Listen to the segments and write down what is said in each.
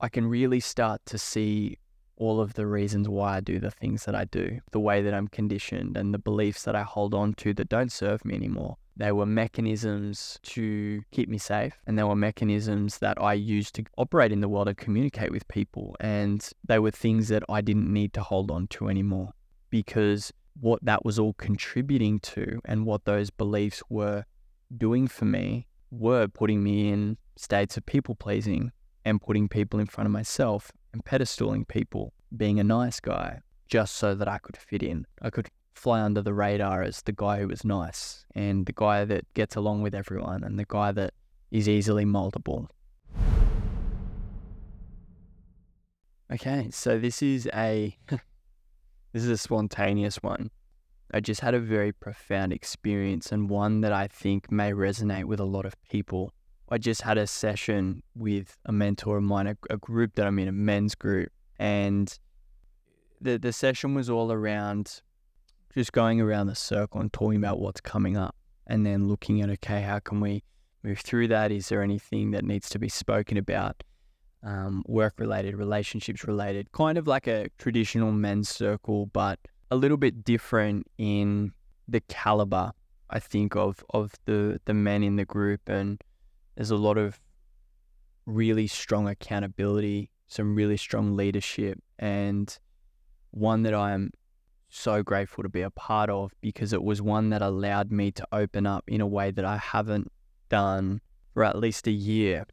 I can really start to see all of the reasons why I do the things that I do, the way that I'm conditioned, and the beliefs that I hold on to that don't serve me anymore. They were mechanisms to keep me safe, and they were mechanisms that I used to operate in the world and communicate with people. And they were things that I didn't need to hold on to anymore because what that was all contributing to and what those beliefs were doing for me were putting me in states of people pleasing and putting people in front of myself and pedestaling people, being a nice guy just so that I could fit in. I could fly under the radar as the guy who was nice and the guy that gets along with everyone and the guy that is easily moldable. Okay, so this is a this is a spontaneous one. I just had a very profound experience and one that I think may resonate with a lot of people. I just had a session with a mentor of mine, a, a group that I'm in, a men's group, and the the session was all around just going around the circle and talking about what's coming up, and then looking at okay, how can we move through that? Is there anything that needs to be spoken about? Um, work related, relationships related, kind of like a traditional men's circle, but a little bit different in the caliber, I think, of of the the men in the group, and there's a lot of really strong accountability, some really strong leadership, and one that I am so grateful to be a part of because it was one that allowed me to open up in a way that I haven't done for at least a year.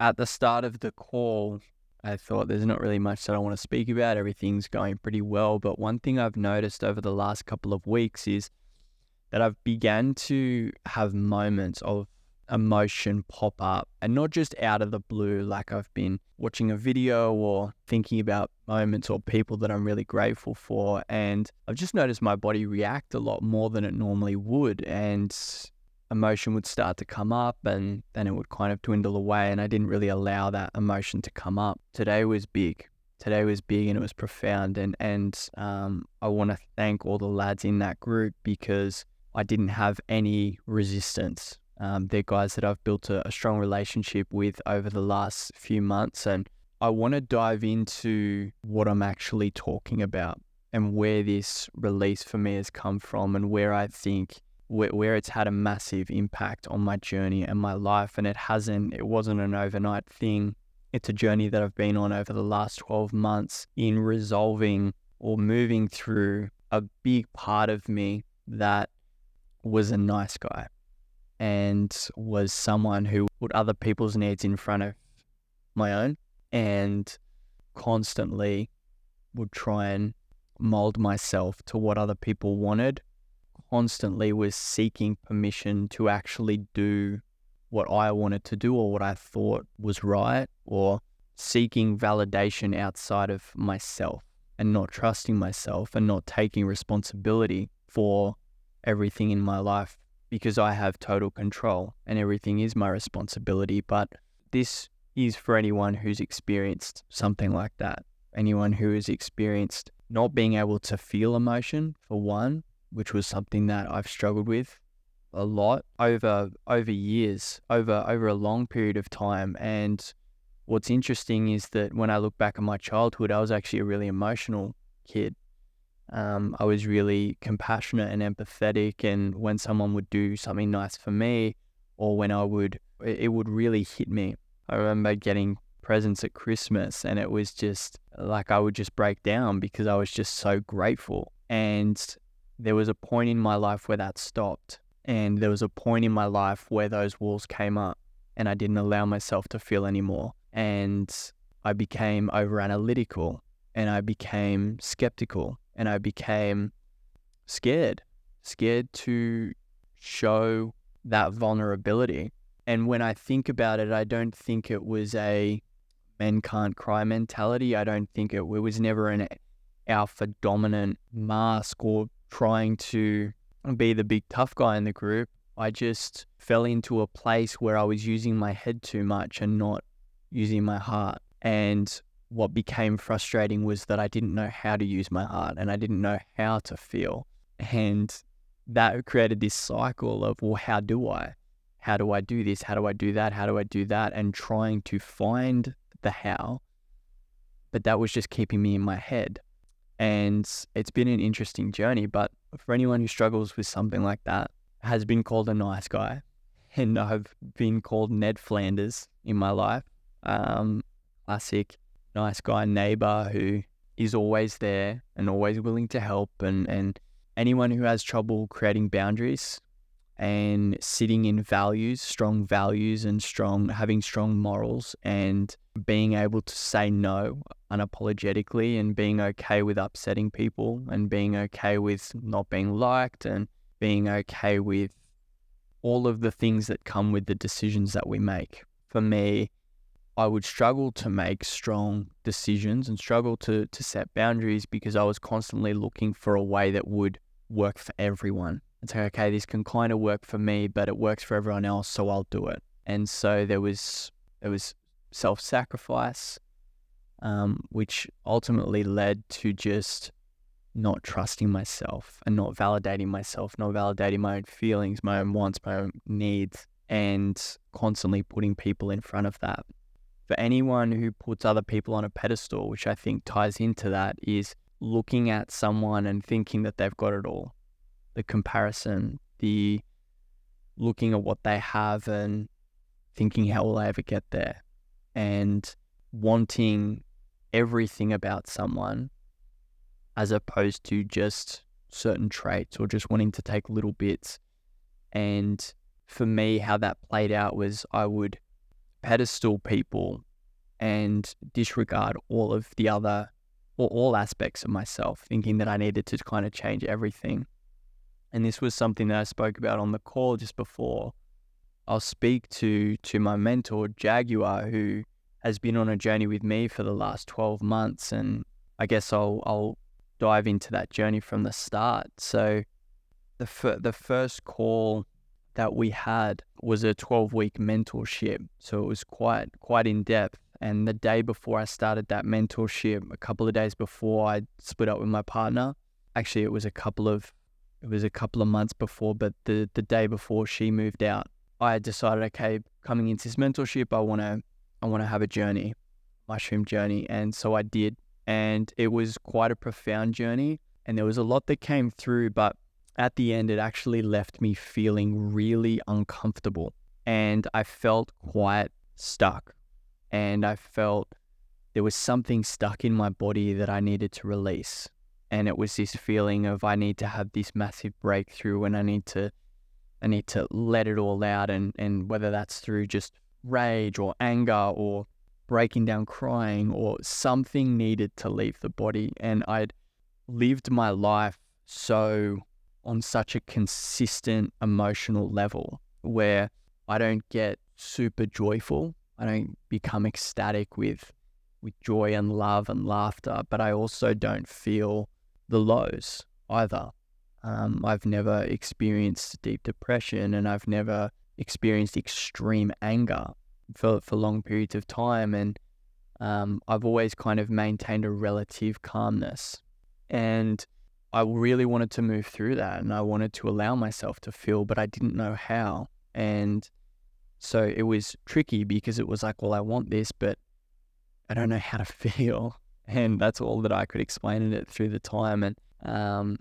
At the start of the call, I thought there's not really much that I want to speak about. Everything's going pretty well. But one thing I've noticed over the last couple of weeks is that I've began to have moments of emotion pop up and not just out of the blue, like I've been watching a video or thinking about moments or people that I'm really grateful for. And I've just noticed my body react a lot more than it normally would. And emotion would start to come up and then it would kind of dwindle away. And I didn't really allow that emotion to come up. Today was big. Today was big and it was profound. And, and um, I want to thank all the lads in that group because I didn't have any resistance. Um, they're guys that I've built a, a strong relationship with over the last few months. And I want to dive into what I'm actually talking about and where this release for me has come from and where I think where, where it's had a massive impact on my journey and my life. And it hasn't, it wasn't an overnight thing. It's a journey that I've been on over the last 12 months in resolving or moving through a big part of me that was a nice guy and was someone who put other people's needs in front of my own and constantly would try and mold myself to what other people wanted constantly was seeking permission to actually do what I wanted to do or what I thought was right, or seeking validation outside of myself and not trusting myself and not taking responsibility for everything in my life because I have total control and everything is my responsibility. But this is for anyone who's experienced something like that. Anyone who has experienced not being able to feel emotion, for one, which was something that I've struggled with a lot over over years, over over a long period of time. And what's interesting is that when I look back at my childhood, I was actually a really emotional kid. Um, I was really compassionate and empathetic, and when someone would do something nice for me, or when I would, it would really hit me. I remember getting presents at Christmas, and it was just like I would just break down because I was just so grateful. And there was a point in my life where that stopped. And there was a point in my life where those walls came up and I didn't allow myself to feel anymore. And I became over analytical and I became skeptical and I became scared, scared to show that vulnerability. And when I think about it, I don't think it was a men can't cry mentality. I don't think it, it was never an alpha dominant mask or trying to be the big tough guy in the group, I just fell into a place where I was using my head too much and not using my heart. And what became frustrating was that I didn't know how to use my heart and I didn't know how to feel. And that created this cycle of, well, how do I? How do I do this? How do I do that? How do I do that? And trying to find the how but that was just keeping me in my head. And it's been an interesting journey. But for anyone who struggles with something like that, has been called a nice guy, and I've been called Ned Flanders in my life. Um, classic nice guy neighbor who is always there and always willing to help and, and anyone who has trouble creating boundaries and sitting in values, strong values and strong having strong morals and being able to say no unapologetically and being okay with upsetting people and being okay with not being liked and being okay with all of the things that come with the decisions that we make. For me, I would struggle to make strong decisions and struggle to to set boundaries because I was constantly looking for a way that would work for everyone. And say, okay, this can kind of work for me, but it works for everyone else, so I'll do it. And so there was there was self sacrifice, um, which ultimately led to just not trusting myself and not validating myself, not validating my own feelings, my own wants, my own needs, and constantly putting people in front of that for anyone who puts other people on a pedestal, which I think ties into that, is looking at someone and thinking that they've got it all. The comparison, the looking at what they have and thinking, how will I ever get there? And wanting everything about someone as opposed to just certain traits or just wanting to take little bits. And for me, how that played out was I would pedestal people and disregard all of the other or all aspects of myself, thinking that I needed to kind of change everything. And this was something that I spoke about on the call just before. I'll speak to to my mentor Jaguar, who has been on a journey with me for the last twelve months, and I guess I'll I'll dive into that journey from the start. So, the fir- the first call that we had was a 12 week mentorship. So it was quite quite in depth. And the day before I started that mentorship, a couple of days before I split up with my partner, actually it was a couple of it was a couple of months before, but the the day before she moved out, I decided, okay, coming into this mentorship, I wanna I wanna have a journey, mushroom journey. And so I did. And it was quite a profound journey. And there was a lot that came through, but at the end, it actually left me feeling really uncomfortable and I felt quite stuck. And I felt there was something stuck in my body that I needed to release. And it was this feeling of I need to have this massive breakthrough and I need to I need to let it all out and, and whether that's through just rage or anger or breaking down crying or something needed to leave the body. And I'd lived my life so on such a consistent emotional level where I don't get super joyful. I don't become ecstatic with with joy and love and laughter, but I also don't feel the lows either. Um, I've never experienced deep depression and I've never experienced extreme anger for, for long periods of time. And um, I've always kind of maintained a relative calmness. And I really wanted to move through that and I wanted to allow myself to feel, but I didn't know how. And so it was tricky because it was like, well, I want this, but I don't know how to feel. And that's all that I could explain in it through the time. And um,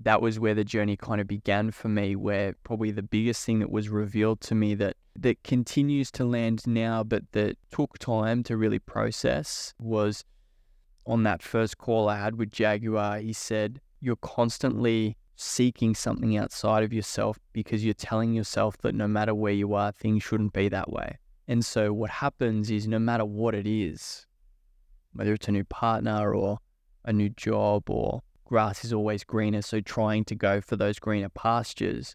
that was where the journey kind of began for me, where probably the biggest thing that was revealed to me that that continues to land now, but that took time to really process was on that first call I had with Jaguar. He said, you're constantly seeking something outside of yourself because you're telling yourself that no matter where you are, things shouldn't be that way. And so what happens is no matter what it is, whether it's a new partner or a new job or grass is always greener, so trying to go for those greener pastures,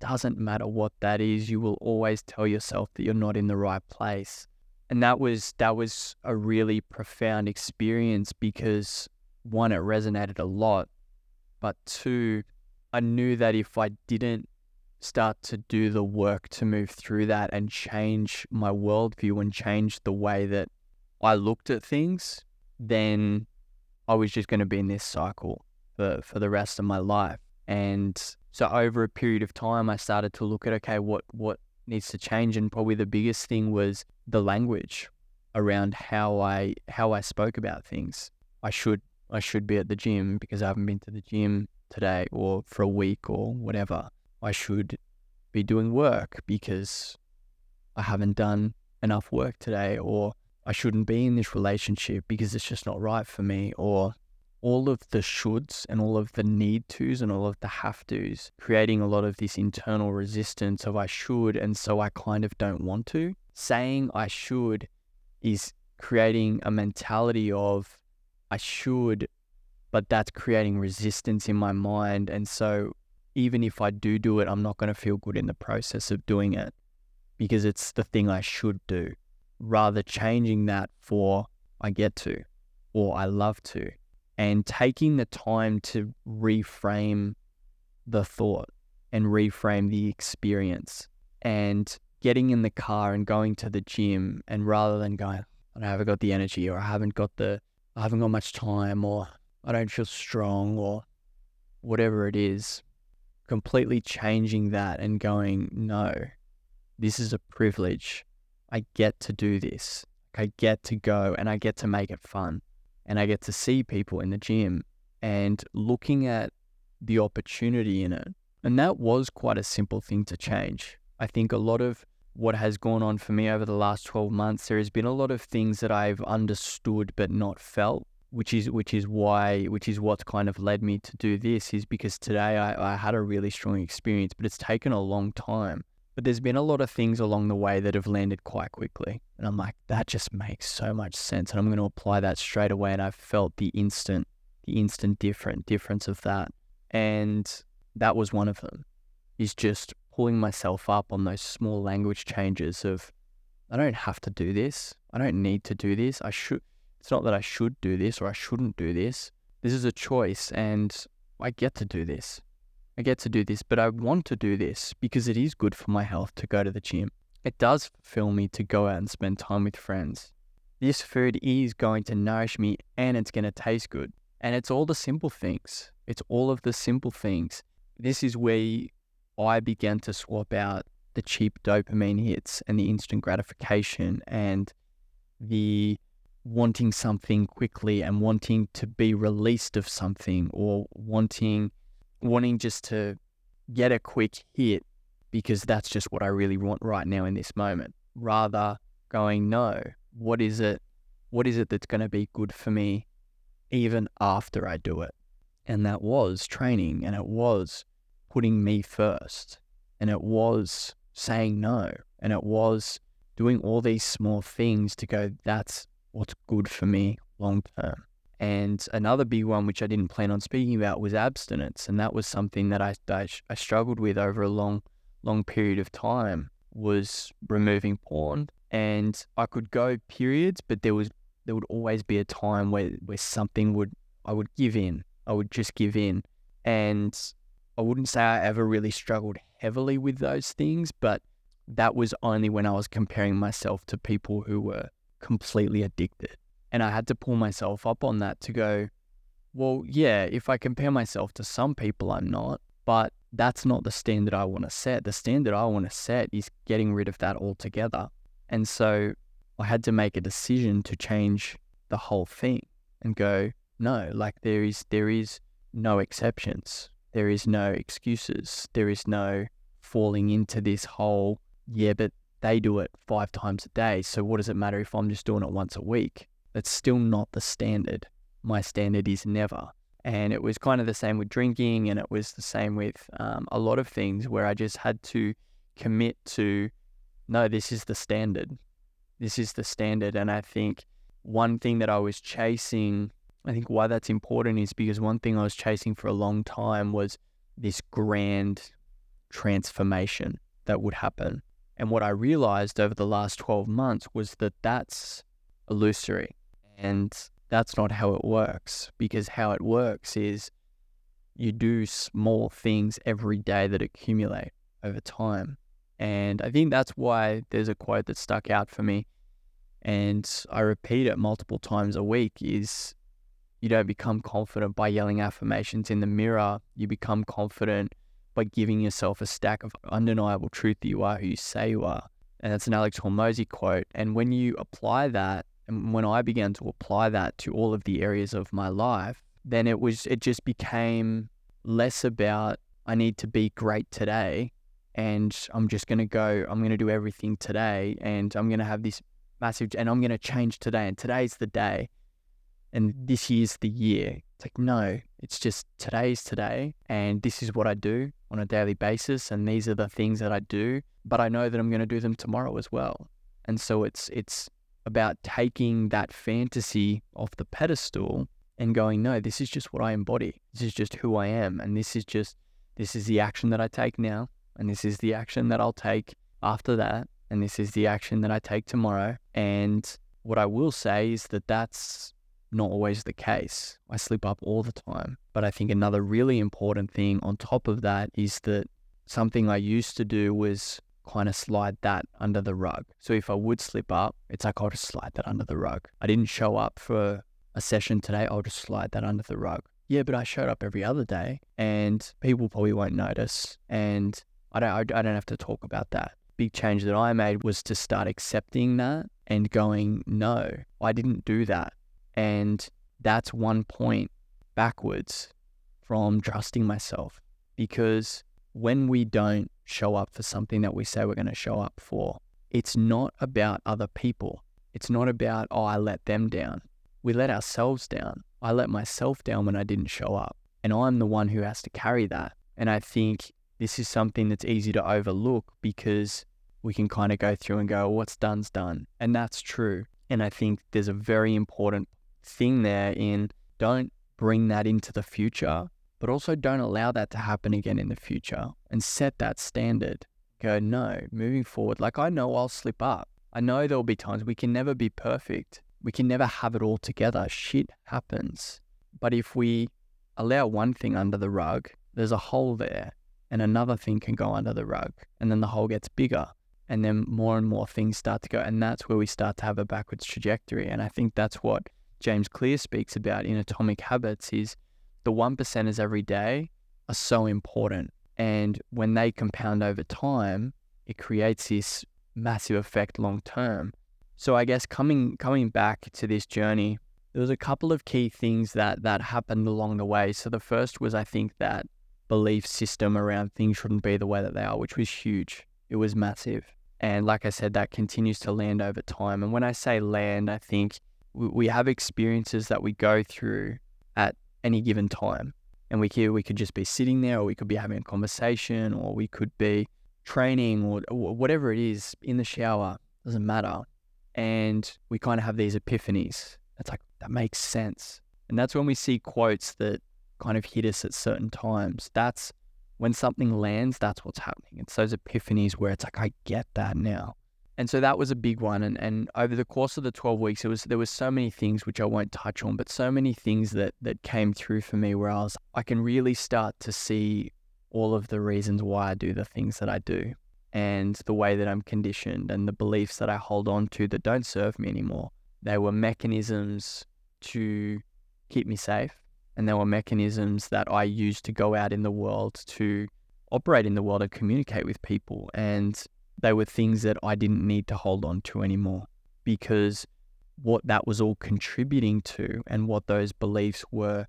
doesn't matter what that is, you will always tell yourself that you're not in the right place. And that was that was a really profound experience because one, it resonated a lot but two, I knew that if I didn't start to do the work to move through that and change my worldview and change the way that I looked at things, then I was just going to be in this cycle for, for the rest of my life. And so over a period of time, I started to look at, okay, what, what needs to change? And probably the biggest thing was the language. around how I how I spoke about things. I should I should be at the gym because I haven't been to the gym today or for a week or whatever. I should be doing work because I haven't done enough work today or I shouldn't be in this relationship because it's just not right for me or all of the shoulds and all of the need tos and all of the have tos, creating a lot of this internal resistance of I should, and so I kind of don't want to. Saying I should is creating a mentality of I should, but that's creating resistance in my mind. And so even if I do do it, I'm not going to feel good in the process of doing it because it's the thing I should do. Rather changing that for I get to or I love to and taking the time to reframe the thought and reframe the experience and getting in the car and going to the gym and rather than going, I haven't got the energy or I haven't got the, I haven't got much time or I don't feel strong or whatever it is, completely changing that and going, no, this is a privilege. I get to do this. I get to go and I get to make it fun and I get to see people in the gym and looking at the opportunity in it. And that was quite a simple thing to change. I think a lot of what has gone on for me over the last 12 months, there has been a lot of things that I've understood but not felt, which is which is why which is what's kind of led me to do this is because today I, I had a really strong experience, but it's taken a long time. But there's been a lot of things along the way that have landed quite quickly. And I'm like, that just makes so much sense. And I'm going to apply that straight away. And I felt the instant, the instant different difference of that. And that was one of them is just pulling myself up on those small language changes of, I don't have to do this. I don't need to do this. I should, it's not that I should do this or I shouldn't do this. This is a choice and I get to do this. I get to do this, but I want to do this because it is good for my health to go to the gym. It does fulfill me to go out and spend time with friends. This food is going to nourish me and it's going to taste good. And it's all the simple things. It's all of the simple things. This is where I began to swap out the cheap dopamine hits and the instant gratification and the wanting something quickly and wanting to be released of something or wanting wanting just to get a quick hit because that's just what I really want right now in this moment. Rather going, no, what is it? What is it that's going to be good for me even after I do it? And that was training and it was putting me first and it was saying no and it was doing all these small things to go, that's what's good for me long term. And another big one, which I didn't plan on speaking about, was abstinence. And that was something that I, I, I struggled with over a long, long period of time was removing porn. And I could go periods, but there was there would always be a time where, where something would I would give in. I would just give in. And I wouldn't say I ever really struggled heavily with those things, but that was only when I was comparing myself to people who were completely addicted. And I had to pull myself up on that to go, well, yeah, if I compare myself to some people, I'm not, but that's not the standard I want to set. The standard I want to set is getting rid of that altogether. And so I had to make a decision to change the whole thing and go, no, like there is there is no exceptions. There is no excuses. There is no falling into this whole, yeah, but they do it five times a day. So what does it matter if I'm just doing it once a week? That's still not the standard. My standard is never. And it was kind of the same with drinking, and it was the same with um, a lot of things where I just had to commit to no, this is the standard. This is the standard. And I think one thing that I was chasing, I think why that's important is because one thing I was chasing for a long time was this grand transformation that would happen. And what I realized over the last 12 months was that that's illusory. And that's not how it works because how it works is you do small things every day that accumulate over time. And I think that's why there's a quote that stuck out for me. And I repeat it multiple times a week is you don't become confident by yelling affirmations in the mirror. You become confident by giving yourself a stack of undeniable truth that you are who you say you are. And that's an Alex Hormozi quote. And when you apply that, and when I began to apply that to all of the areas of my life, then it was, it just became less about I need to be great today and I'm just going to go, I'm going to do everything today and I'm going to have this massive, and I'm going to change today. And today's the day. And this year's the year. It's like, no, it's just today's today. And this is what I do on a daily basis. And these are the things that I do. But I know that I'm going to do them tomorrow as well. And so it's, it's about taking that fantasy off the pedestal and going, no, this is just what I embody. This is just who I am. And this is just, this is the action that I take now and this is the action that I'll take after that, and this is the action that I take tomorrow. And what I will say is that that's not always the case. I slip up all the time. But I think another really important thing on top of that is that something I used to do was kind of slide that under the rug. So if I would slip up, it's like I'll just slide that under the rug. I didn't show up for a session today, I'll just slide that under the rug. Yeah, but I showed up every other day and people probably won't notice. And I don't, I don't have to talk about that. Big change that I made was to start accepting that and going, no, I didn't do that. And that's one point backwards from trusting myself because when we don't show up for something that we say we're going to show up for, it's not about other people. It's not about, oh, I let them down. We let ourselves down. I let myself down when I didn't show up. And I'm the one who has to carry that. And I think this is something that's easy to overlook because we can kind of go through and go, what's done's done. And that's true. And I think there's a very important thing there in don't bring that into the future, but also don't allow that to happen again in the future and set that standard. Go, no, moving forward, like I know I'll slip up. I know there'll be times we can never be perfect. We can never have it all together. Shit happens. But if we allow one thing under the rug, there's a hole there and another thing can go under the rug and then the hole gets bigger and then more and more things start to go and that's where we start to have a backwards trajectory and i think that's what james clear speaks about in atomic habits is the one percenters every day are so important and when they compound over time it creates this massive effect long term so i guess coming coming back to this journey there was a couple of key things that that happened along the way so the first was i think that belief system around things shouldn't be the way that they are, which was huge. It was massive. And like I said, that continues to land over time. And when I say land, I think we have experiences that we go through at any given time. And we could, we could just be sitting there, or we could be having a conversation, or we could be training, or, or whatever it is in the shower, doesn't matter. And we kind of have these epiphanies. It's like, that makes sense. And that's when we see quotes that kind of hit us at certain times. That's when something lands, that's what's happening. It's those epiphanies where it's like, I get that now. And so that was a big one. And, and over the course of the 12 weeks, it was there was so many things which I won't touch on, but so many things that that came through for me where I was I can really start to see all of the reasons why I do the things that I do and the way that I'm conditioned and the beliefs that I hold on to that don't serve me anymore. They were mechanisms to keep me safe and there were mechanisms that I used to go out in the world to operate in the world and communicate with people. And they were things that I didn't need to hold on to anymore because what that was all contributing to and what those beliefs were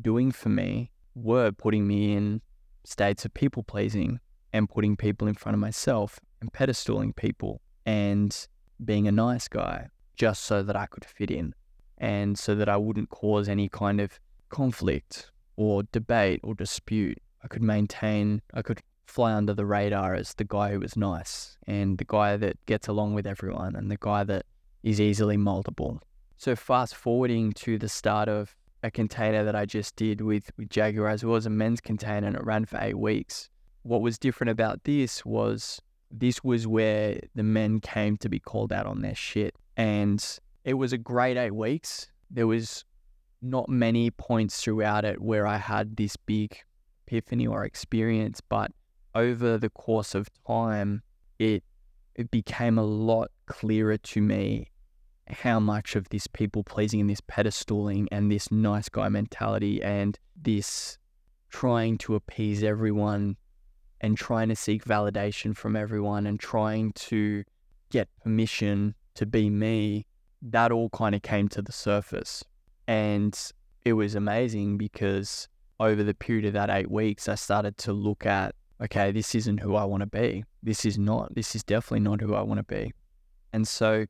doing for me were putting me in states of people pleasing and putting people in front of myself and pedestaling people and being a nice guy just so that I could fit in and so that I wouldn't cause any kind of conflict or debate or dispute. I could maintain, I could fly under the radar as the guy who was nice and the guy that gets along with everyone and the guy that is easily moldable. So, fast forwarding to the start of a container that I just did with, with Jaguar as well as a men's container and it ran for eight weeks. What was different about this was this was where the men came to be called out on their shit. And it was a great eight weeks. There was not many points throughout it where I had this big epiphany or experience, but over the course of time, it it became a lot clearer to me how much of this people pleasing and this pedestaling and this nice guy mentality and this trying to appease everyone and trying to seek validation from everyone and trying to get permission to be me, that all kind of came to the surface. And it was amazing because over the period of that eight weeks, I started to look at, okay, this isn't who I want to be. This is not, this is definitely not who I want to be. And so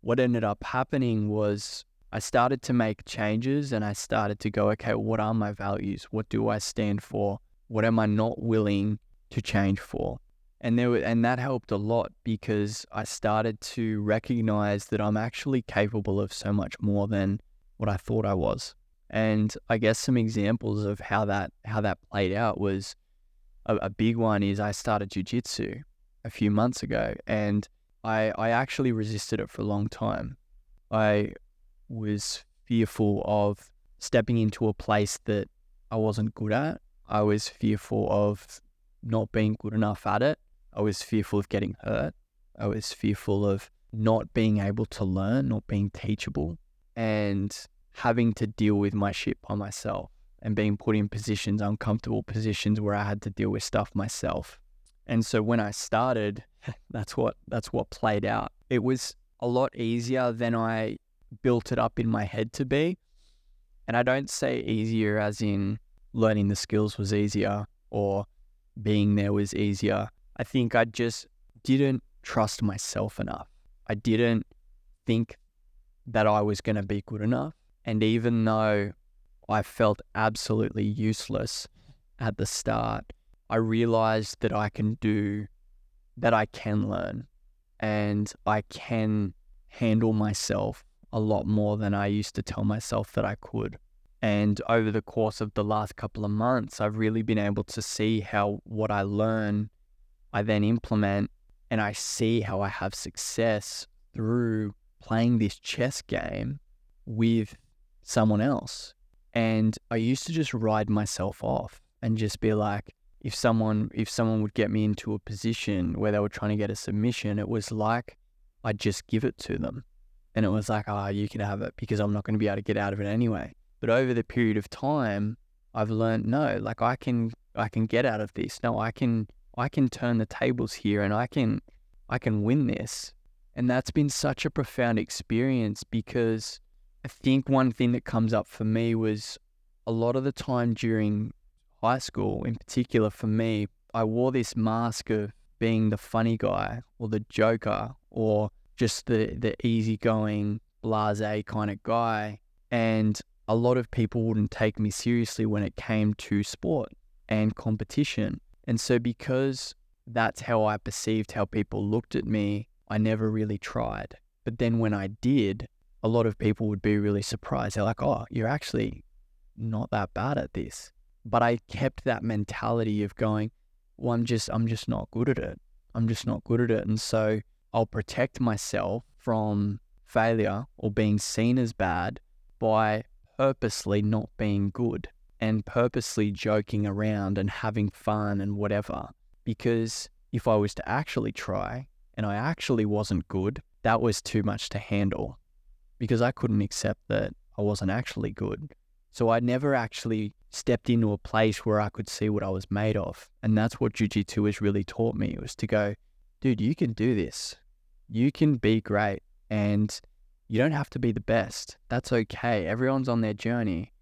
what ended up happening was I started to make changes and I started to go, okay, what are my values? What do I stand for? What am I not willing to change for? And there were, and that helped a lot because I started to recognize that I'm actually capable of so much more than what I thought I was. And I guess some examples of how that how that played out was a, a big one is I started jujitsu a few months ago and I I actually resisted it for a long time. I was fearful of stepping into a place that I wasn't good at. I was fearful of not being good enough at it. I was fearful of getting hurt. I was fearful of not being able to learn, not being teachable, and having to deal with my shit by myself and being put in positions, uncomfortable positions where I had to deal with stuff myself. And so when I started, that's what that's what played out. It was a lot easier than I built it up in my head to be. And I don't say easier as in learning the skills was easier or being there was easier. I think I just didn't trust myself enough. I didn't think that I was going to be good enough. And even though I felt absolutely useless at the start, I realized that I can do, that I can learn and I can handle myself a lot more than I used to tell myself that I could. And over the course of the last couple of months, I've really been able to see how what I learn, I then implement, and I see how I have success through playing this chess game with someone else. And I used to just ride myself off and just be like, if someone if someone would get me into a position where they were trying to get a submission, it was like I'd just give it to them. And it was like, ah, oh, you can have it because I'm not going to be able to get out of it anyway. But over the period of time, I've learned no, like I can I can get out of this. No, I can I can turn the tables here and I can I can win this. And that's been such a profound experience because I think one thing that comes up for me was a lot of the time during high school, in particular for me, I wore this mask of being the funny guy or the joker or just the the easygoing, blase kind of guy. And a lot of people wouldn't take me seriously when it came to sport and competition. And so because that's how I perceived how people looked at me, I never really tried. But then when I did, a lot of people would be really surprised. They're like, oh, you're actually not that bad at this. But I kept that mentality of going, well, I'm just, I'm just not good at it. I'm just not good at it. And so I'll protect myself from failure or being seen as bad by purposely not being good and purposely joking around and having fun and whatever. Because if I was to actually try and I actually wasn't good, that was too much to handle because I couldn't accept that I wasn't actually good. So I never actually stepped into a place where I could see what I was made of. And that's what Jiu Jitsu has really taught me was to go, dude, you can do this you can be great and you don't have to be the best. That's okay. Everyone's on their journey.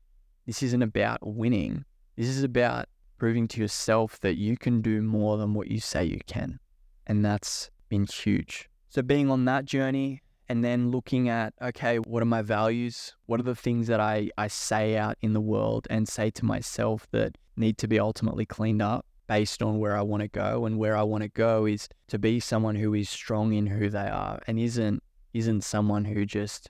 This isn't about winning. This is about proving to yourself that you can do more than what you say you can. And that's been huge. So, being on that journey and then looking at, okay, what are my values? What are the things that I, I say out in the world and say to myself that need to be ultimately cleaned up? based on where I want to go. And where I want to go is to be someone who is strong in who they are and isn't isn't someone who just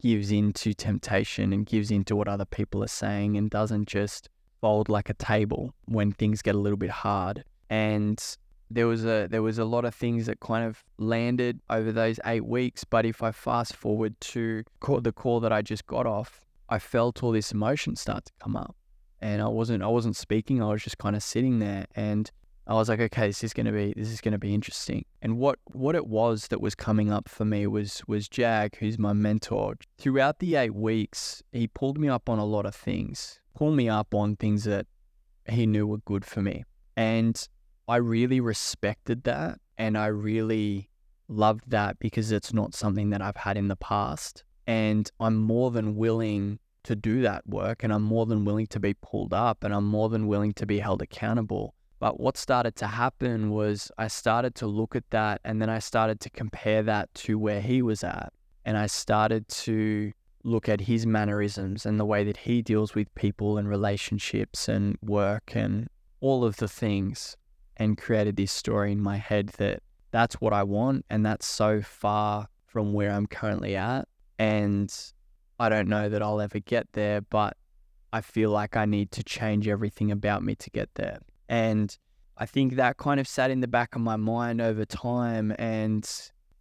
gives into temptation and gives into what other people are saying and doesn't just fold like a table when things get a little bit hard. And there was a there was a lot of things that kind of landed over those eight weeks. But if I fast forward to the call that I just got off, I felt all this emotion start to come up and I wasn't I wasn't speaking. I was just kind of sitting there, and I was like, okay, this is gonna be this is gonna be interesting. And what what it was that was coming up for me was was Jag, who's my mentor. Throughout the eight weeks, he pulled me up on a lot of things, pulled me up on things that he knew were good for me, and I really respected that, and I really loved that because it's not something that I've had in the past. And I'm more than willing to do that work and I'm more than willing to be pulled up and I'm more than willing to be held accountable. But what started to happen was I started to look at that and then I started to compare that to where he was at. And I started to look at his mannerisms and the way that he deals with people and relationships and work and all of the things and created this story in my head that that's what I want and that's so far from where I'm currently at. And I don't know that I'll ever get there, but I feel like I need to change everything about me to get there. And I think that kind of sat in the back of my mind over time. And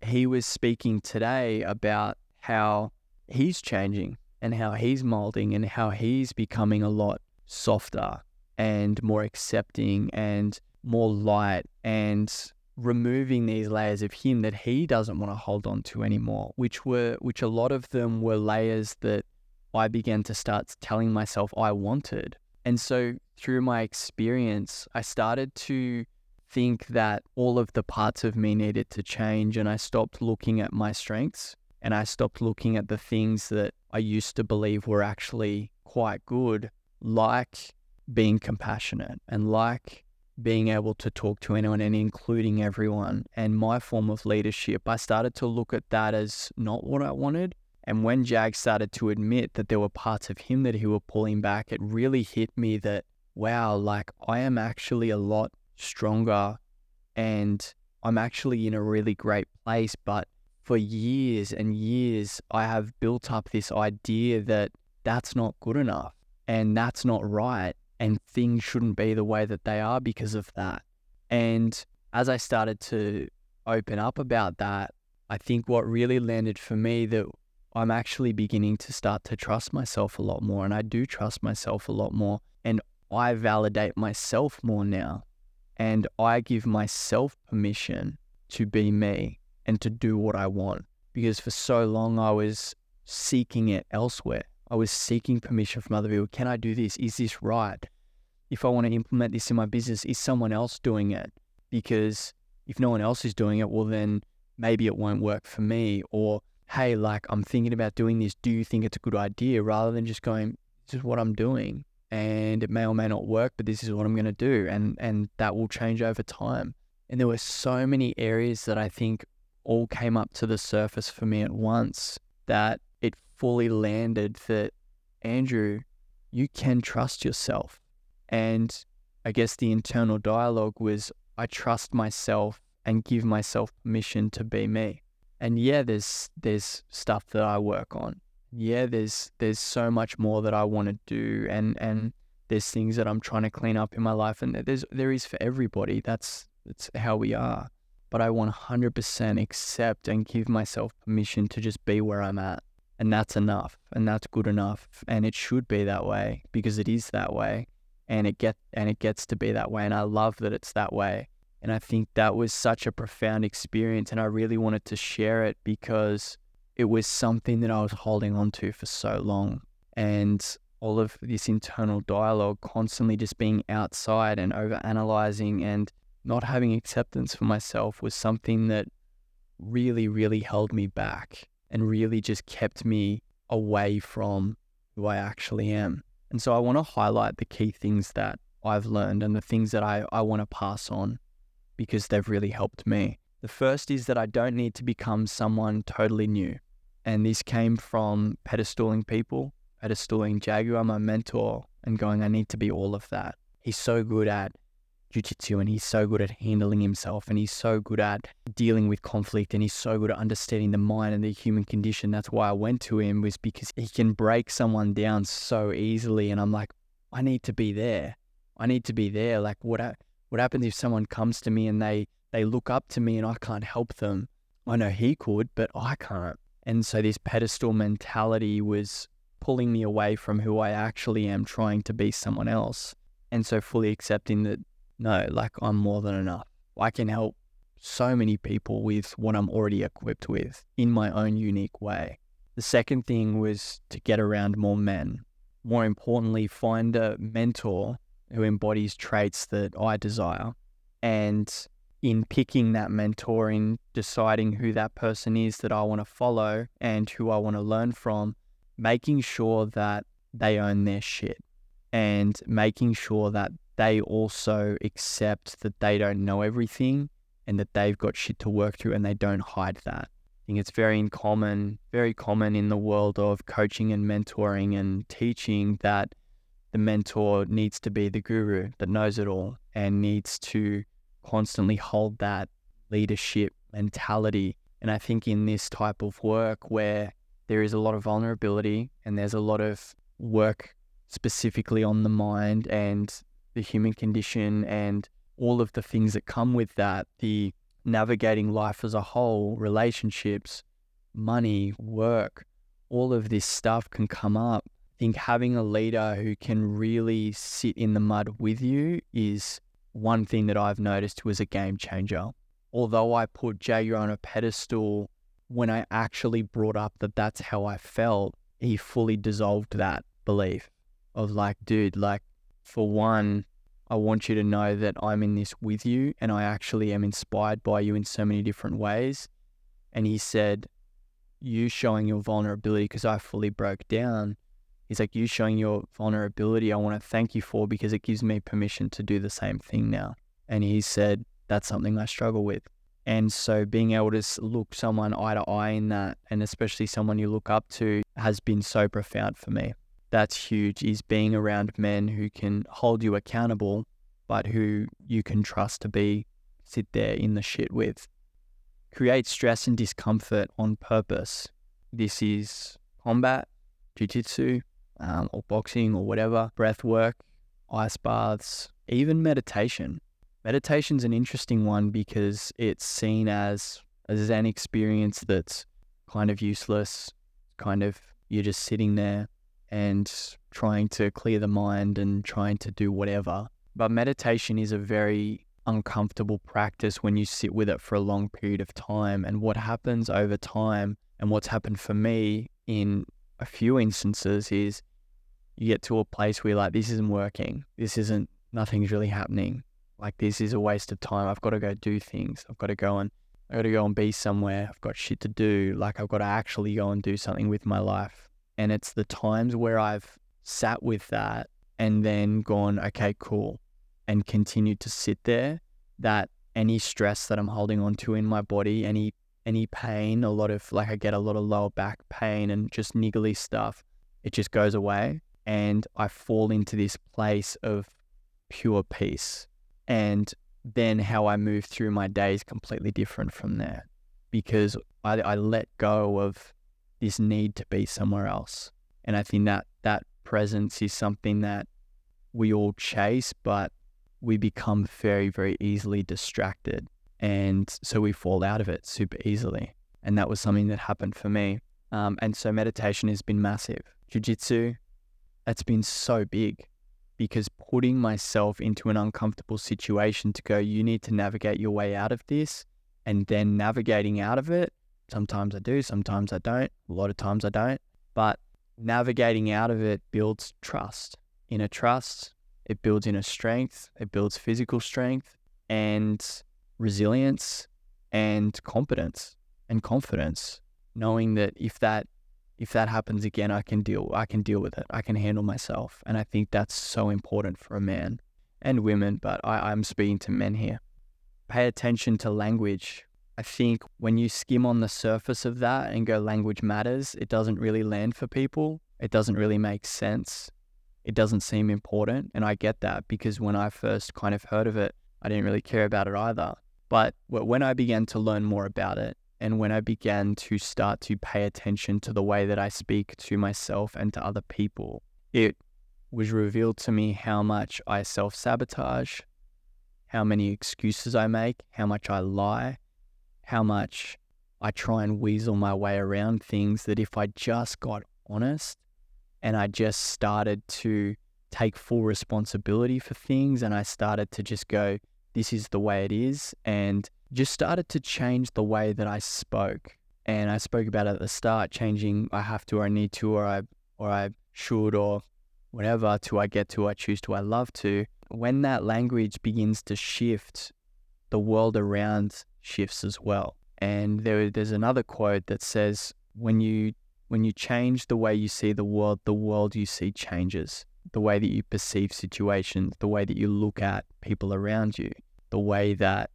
he was speaking today about how he's changing and how he's molding and how he's becoming a lot softer and more accepting and more light and removing these layers of him that he doesn't want to hold on to anymore which were which a lot of them were layers that I began to start telling myself I wanted and so through my experience, I started to think that all of the parts of me needed to change. And I stopped looking at my strengths and I stopped looking at the things that I used to believe were actually quite good, like being compassionate and like being able to talk to anyone and including everyone. And my form of leadership, I started to look at that as not what I wanted and when Jag started to admit that there were parts of him that he were pulling back, it really hit me that, wow, like I am actually a lot stronger and I'm actually in a really great place. But for years and years, I have built up this idea that that's not good enough and that's not right. And things shouldn't be the way that they are because of that. And as I started to open up about that, I think what really landed for me that I'm actually beginning to start to trust myself a lot more. And I do trust myself a lot more. And I validate myself more now. And I give myself permission to be me and to do what I want. Because for so long, I was seeking it elsewhere. I was seeking permission from other people. Can I do this? Is this right? If I want to implement this in my business, is someone else doing it? Because if no one else is doing it, well, then maybe it won't work for me. Or hey, like I'm thinking about doing this. Do you think it's a good idea? Rather than just going, this is what I'm doing. And it may or may not work, but this is what I'm going to do. And, and that will change over time. And there were so many areas that I think all came up to the surface for me at once that fully landed that, Andrew, you can trust yourself. And I guess the internal dialogue was I trust myself and give myself permission to be me and yeah, there's there's stuff that I work on. Yeah, there's there's so much more that I want to do, and and there's things that I'm trying to clean up in my life, and there's there is for everybody. That's that's how we are. But I 100% accept and give myself permission to just be where I'm at, and that's enough, and that's good enough, and it should be that way because it is that way, and it get and it gets to be that way, and I love that it's that way and I think that was such a profound experience. And I really wanted to share it because it was something that I was holding on to for so long. And all of this internal dialogue, constantly just being outside and over analyzing and not having acceptance for myself was something that really, really held me back and really just kept me away from who I actually am. And so I want to highlight the key things that I've learned and the things that I, I want to pass on because they've really helped me. The first is that I don't need to become someone totally new. And this came from pedestaling people, pedestaling Jaguar, my mentor, and going, I need to be all of that. He's so good at jujitsu and he's so good at handling himself and he's so good at dealing with conflict and he's so good at understanding the mind and the human condition. That's why I went to him was because he can break someone down so easily. And I'm like, I need to be there. I need to be there. Like what what happens if someone comes to me and they they look up to me and I can't help them? I know he could, but I can't. And so this pedestal mentality was pulling me away from who I actually am, trying to be someone else. And so fully accepting that no, like I'm more than enough. I can help so many people with what I'm already equipped with in my own unique way. The second thing was to get around more men. More importantly, find a mentor who embodies traits that I desire. And in picking that mentor, in deciding who that person is that I want to follow and who I want to learn from, making sure that they own their shit and making sure that they also accept that they don't know everything and that they've got shit to work through and they don't hide that. I think it's very common, very common in the world of coaching and mentoring and teaching that the mentor needs to be the guru that knows it all and needs to constantly hold that leadership mentality. And I think in this type of work where there is a lot of vulnerability and there's a lot of work specifically on the mind and the human condition and all of the things that come with that, the navigating life as a whole, relationships, money, work, all of this stuff can come up. I think having a leader who can really sit in the mud with you is one thing that I've noticed was a game changer. Although I put Jaeger on a pedestal, when I actually brought up that that's how I felt, he fully dissolved that belief of like, dude, like, for one, I want you to know that I'm in this with you and I actually am inspired by you in so many different ways. And he said, You showing your vulnerability, because I fully broke down. He's like, You showing your vulnerability, I want to thank you for because it gives me permission to do the same thing now. And he said, That's something I struggle with. And so being able to look someone eye to eye in that, and especially someone you look up to, has been so profound for me that's huge is being around men who can hold you accountable, but who you can trust to be sit there in the shit with. Create stress and discomfort on purpose. This is combat, jiu-jitsu, um, or boxing or whatever, breath work, ice baths, even meditation. Meditation's an interesting one because it's seen as a Zen experience that's kind of useless, kind of you're just sitting there and trying to clear the mind and trying to do whatever. But meditation is a very uncomfortable practice when you sit with it for a long period of time. And what happens over time, and what's happened for me in a few instances, is you get to a place where you're like, this isn't working. This isn't, nothing's really happening. Like, this is a waste of time. I've got to go do things. I've got to go and, I've got to go and be somewhere. I've got shit to do. Like, I've got to actually go and do something with my life. And it's the times where I've sat with that and then gone, okay, cool, and continued to sit there that any stress that I'm holding on to in my body, any any pain, a lot of like I get a lot of lower back pain and just niggly stuff, it just goes away. And I fall into this place of pure peace. And then how I move through my day is completely different from there because I, I let go of this need to be somewhere else. And I think that that presence is something that we all chase, but we become very, very easily distracted. And so we fall out of it super easily. And that was something that happened for me. Um, and so meditation has been massive. Jiu jitsu, that's been so big because putting myself into an uncomfortable situation to go, you need to navigate your way out of this, and then navigating out of it Sometimes I do, sometimes I don't. A lot of times I don't. But navigating out of it builds trust. Inner trust, it builds inner strength, it builds physical strength and resilience and competence and confidence, knowing that if that if that happens again, I can deal I can deal with it. I can handle myself. And I think that's so important for a man and women, but I, I'm speaking to men here. Pay attention to language I think when you skim on the surface of that and go language matters, it doesn't really land for people. It doesn't really make sense. It doesn't seem important. And I get that because when I first kind of heard of it, I didn't really care about it either. But when I began to learn more about it and when I began to start to pay attention to the way that I speak to myself and to other people, it was revealed to me how much I self sabotage, how many excuses I make, how much I lie, how much I try and weasel my way around things that if I just got honest and I just started to take full responsibility for things and I started to just go, this is the way it is, and just started to change the way that I spoke. And I spoke about at the start, changing I have to or I need to or I or I should or whatever to I get to, I choose to, I love to. When that language begins to shift the world around shifts as well. And there, there's another quote that says, when you when you change the way you see the world, the world you see changes. The way that you perceive situations, the way that you look at people around you, the way that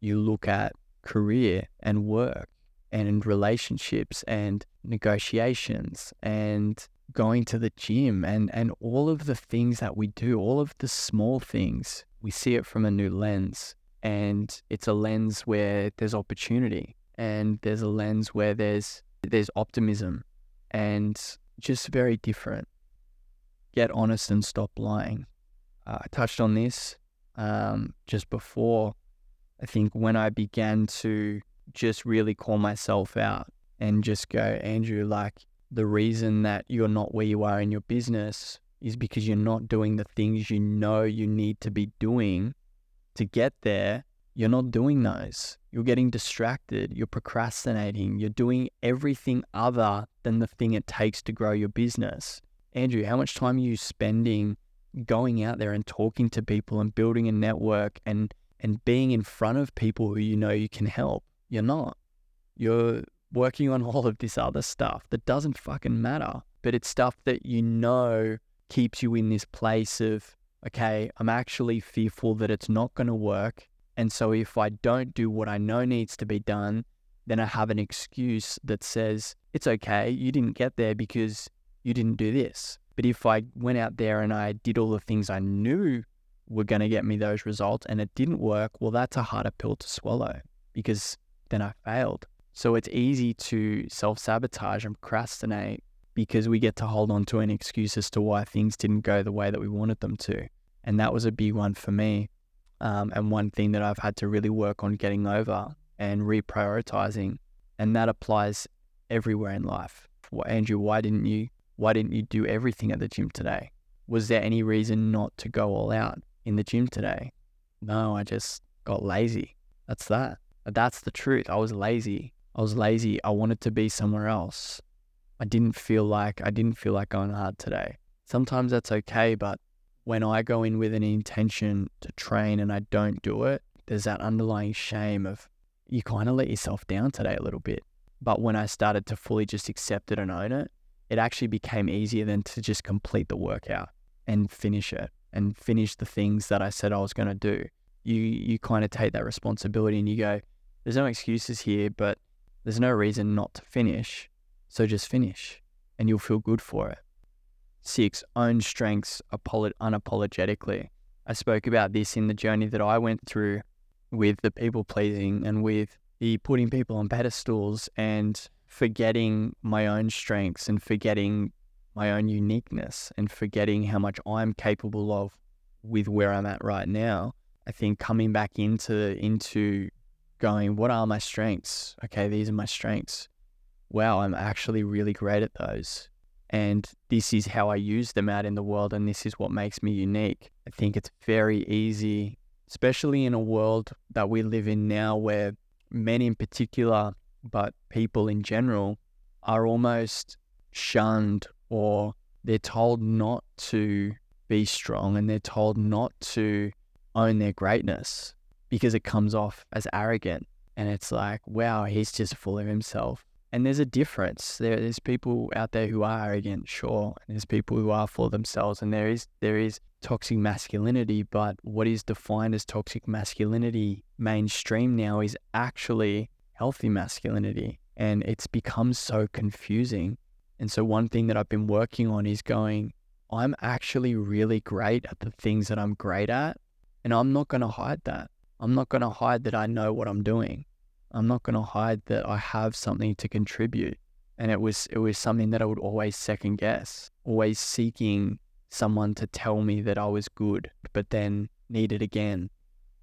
you look at career and work and relationships and negotiations and going to the gym and, and all of the things that we do, all of the small things, we see it from a new lens. And it's a lens where there's opportunity and there's a lens where there's there's optimism and just very different. Get honest and stop lying. Uh, I touched on this um, just before. I think when I began to just really call myself out and just go, Andrew, like the reason that you're not where you are in your business is because you're not doing the things you know you need to be doing to get there. You're not doing those. You're getting distracted. You're procrastinating. You're doing everything other than the thing it takes to grow your business. Andrew, how much time are you spending going out there and talking to people and building a network and and being in front of people who you know you can help? You're not. You're working on all of this other stuff that doesn't fucking matter, but it's stuff that you know keeps you in this place of, okay, I'm actually fearful that it's not going to work. And so if I don't do what I know needs to be done, then I have an excuse that says, it's okay, you didn't get there because you didn't do this. But if I went out there and I did all the things I knew were going to get me those results and it didn't work, well, that's a harder pill to swallow because then I failed. So it's easy to self sabotage and procrastinate because we get to hold on to an excuse as to why things didn't go the way that we wanted them to. And that was a big one for me. Um, and one thing that I've had to really work on getting over and reprioritizing. And that applies everywhere in life. Well, Andrew, why didn't you why didn't you do everything at the gym today? Was there any reason not to go all out in the gym today? No, I just got lazy. That's that. That's the truth. I was lazy. I was lazy. I wanted to be somewhere else. I didn't feel like I didn't feel like going hard today. Sometimes that's okay, but when I go in with an intention to train and I don't do it, there's that underlying shame of you kind of let yourself down today a little bit. But when I started to fully just accept it and own it, it actually became easier than to just complete the workout and finish it and finish the things that I said I was going to do. You you kind of take that responsibility and you go, there's no excuses here, but there's no reason not to finish. So just finish and you'll feel good for it. Six, own strengths unapologetically. I spoke about this in the journey that I went through with the people pleasing and with the putting people on pedestals and forgetting my own strengths and forgetting my own uniqueness and forgetting how much I'm capable of with where I'm at right now. I think coming back into into going, what are my strengths? Okay, these are my strengths. Wow, I'm actually really great at those. And this is how I use them out in the world, and this is what makes me unique. I think it's very easy, especially in a world that we live in now where men in particular, but people in general, are almost shunned or they're told not to be strong and they're told not to own their greatness because it comes off as arrogant. And it's like, wow, he's just full of himself. And there's a difference. There, there's people out there who are arrogant, sure. And there's people who are for themselves. And there is there is toxic masculinity, but what is defined as toxic masculinity mainstream now is actually healthy masculinity. And it's become so confusing. And so one thing that I've been working on is going, I'm actually really great at the things that I'm great at. And I'm not going to hide that. I'm not going to hide that I know what I'm doing. I'm not going to hide that I have something to contribute. And it was it was something that I would always second guess, always seeking someone to tell me that I was good, but then need it again.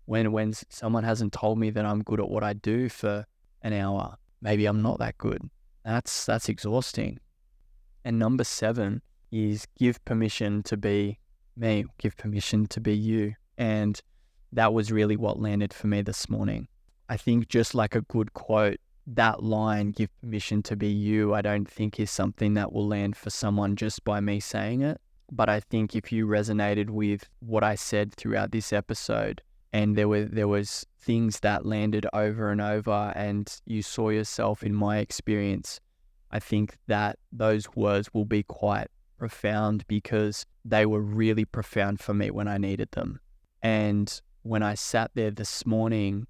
When when someone hasn't told me that I'm good at what I do for an hour, maybe I'm not that good. That's that's exhausting. And number 7 is give permission to be me, give permission to be you. And that was really what landed for me this morning. I think just like a good quote, that line, give permission to be you, I don't think is something that will land for someone just by me saying it. But I think if you resonated with what I said throughout this episode and there were there was things that landed over and over and you saw yourself in my experience i think that those words will be quite profound because they were really profound for me when i needed them and when i sat there this morning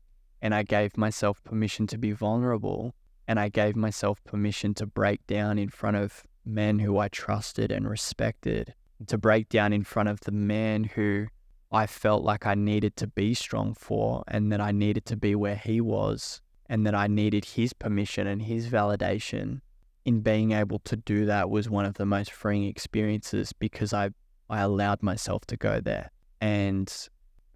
and i gave myself permission to be vulnerable and i gave myself permission to break down in front of men who i trusted and respected to break down in front of the man who I felt like I needed to be strong for, and that I needed to be where he was, and that I needed his permission and his validation. In being able to do that was one of the most freeing experiences because I, I allowed myself to go there. And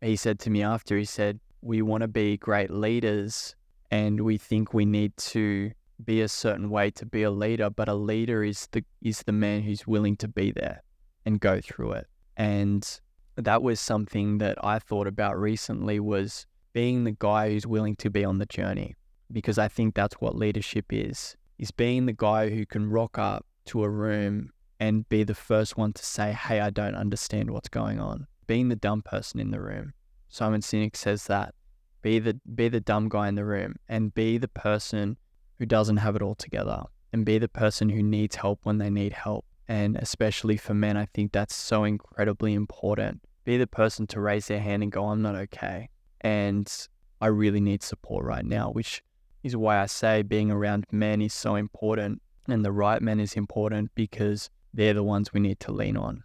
he said to me after, he said, We want to be great leaders, and we think we need to be a certain way to be a leader, but a leader is the is the man who's willing to be there and go through it. And that was something that I thought about recently was being the guy who's willing to be on the journey because I think that's what leadership is is being the guy who can rock up to a room and be the first one to say hey I don't understand what's going on being the dumb person in the room Simon Sinek says that be the be the dumb guy in the room and be the person who doesn't have it all together and be the person who needs help when they need help and especially for men I think that's so incredibly important be the person to raise their hand and go, I'm not okay. And I really need support right now, which is why I say being around men is so important and the right men is important because they're the ones we need to lean on.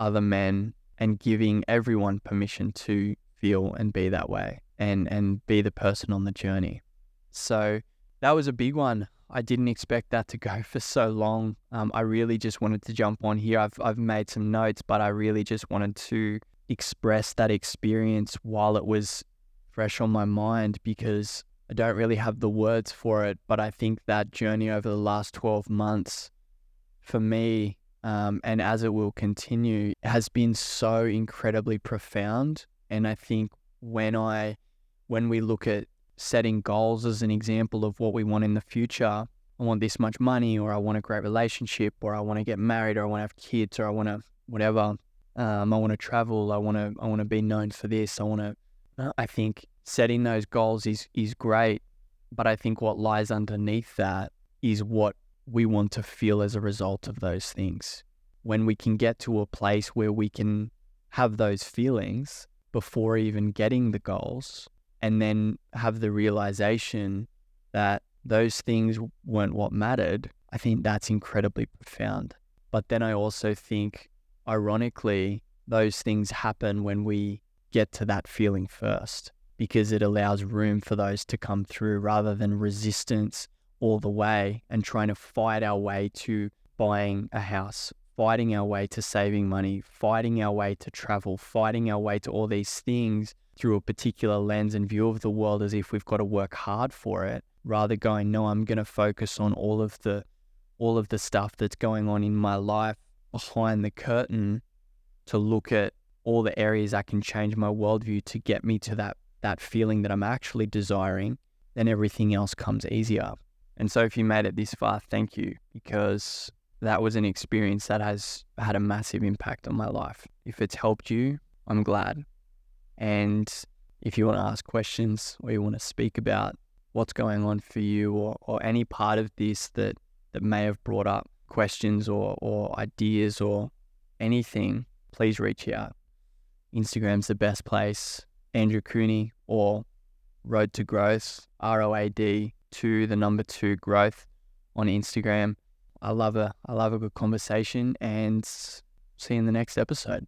Other men and giving everyone permission to feel and be that way and, and be the person on the journey. So that was a big one. I didn't expect that to go for so long. Um, I really just wanted to jump on here. I've, I've made some notes, but I really just wanted to express that experience while it was fresh on my mind because I don't really have the words for it. But I think that journey over the last 12 months for me, um, and as it will continue, has been so incredibly profound. And I think when I, when we look at setting goals as an example of what we want in the future, I want this much money, or I want a great relationship, or I want to get married, or I want to have kids, or I want to whatever. Um, I want to travel. I want to. I want to be known for this. I want to. Uh, I think setting those goals is is great, but I think what lies underneath that is what we want to feel as a result of those things. When we can get to a place where we can have those feelings before even getting the goals, and then have the realization that those things weren't what mattered, I think that's incredibly profound. But then I also think ironically, those things happen when we get to that feeling first because it allows room for those to come through rather than resistance all the way and trying to fight our way to buying a house, fighting our way to saving money, fighting our way to travel, fighting our way to all these things through a particular lens and view of the world as if we've got to work hard for it rather going no i'm going to focus on all of the all of the stuff that's going on in my life behind the curtain to look at all the areas I can change my worldview to get me to that that feeling that I'm actually desiring, then everything else comes easier. And so if you made it this far, thank you because that was an experience that has had a massive impact on my life. If it's helped you, I'm glad. And if you want to ask questions or you want to speak about what's going on for you or, or any part of this that, that may have brought up questions or, or ideas or anything, please reach out. Instagram's the best place. Andrew Cooney or Road to Growth, R O A D to the number two growth on Instagram. I love a I love a good conversation and see you in the next episode.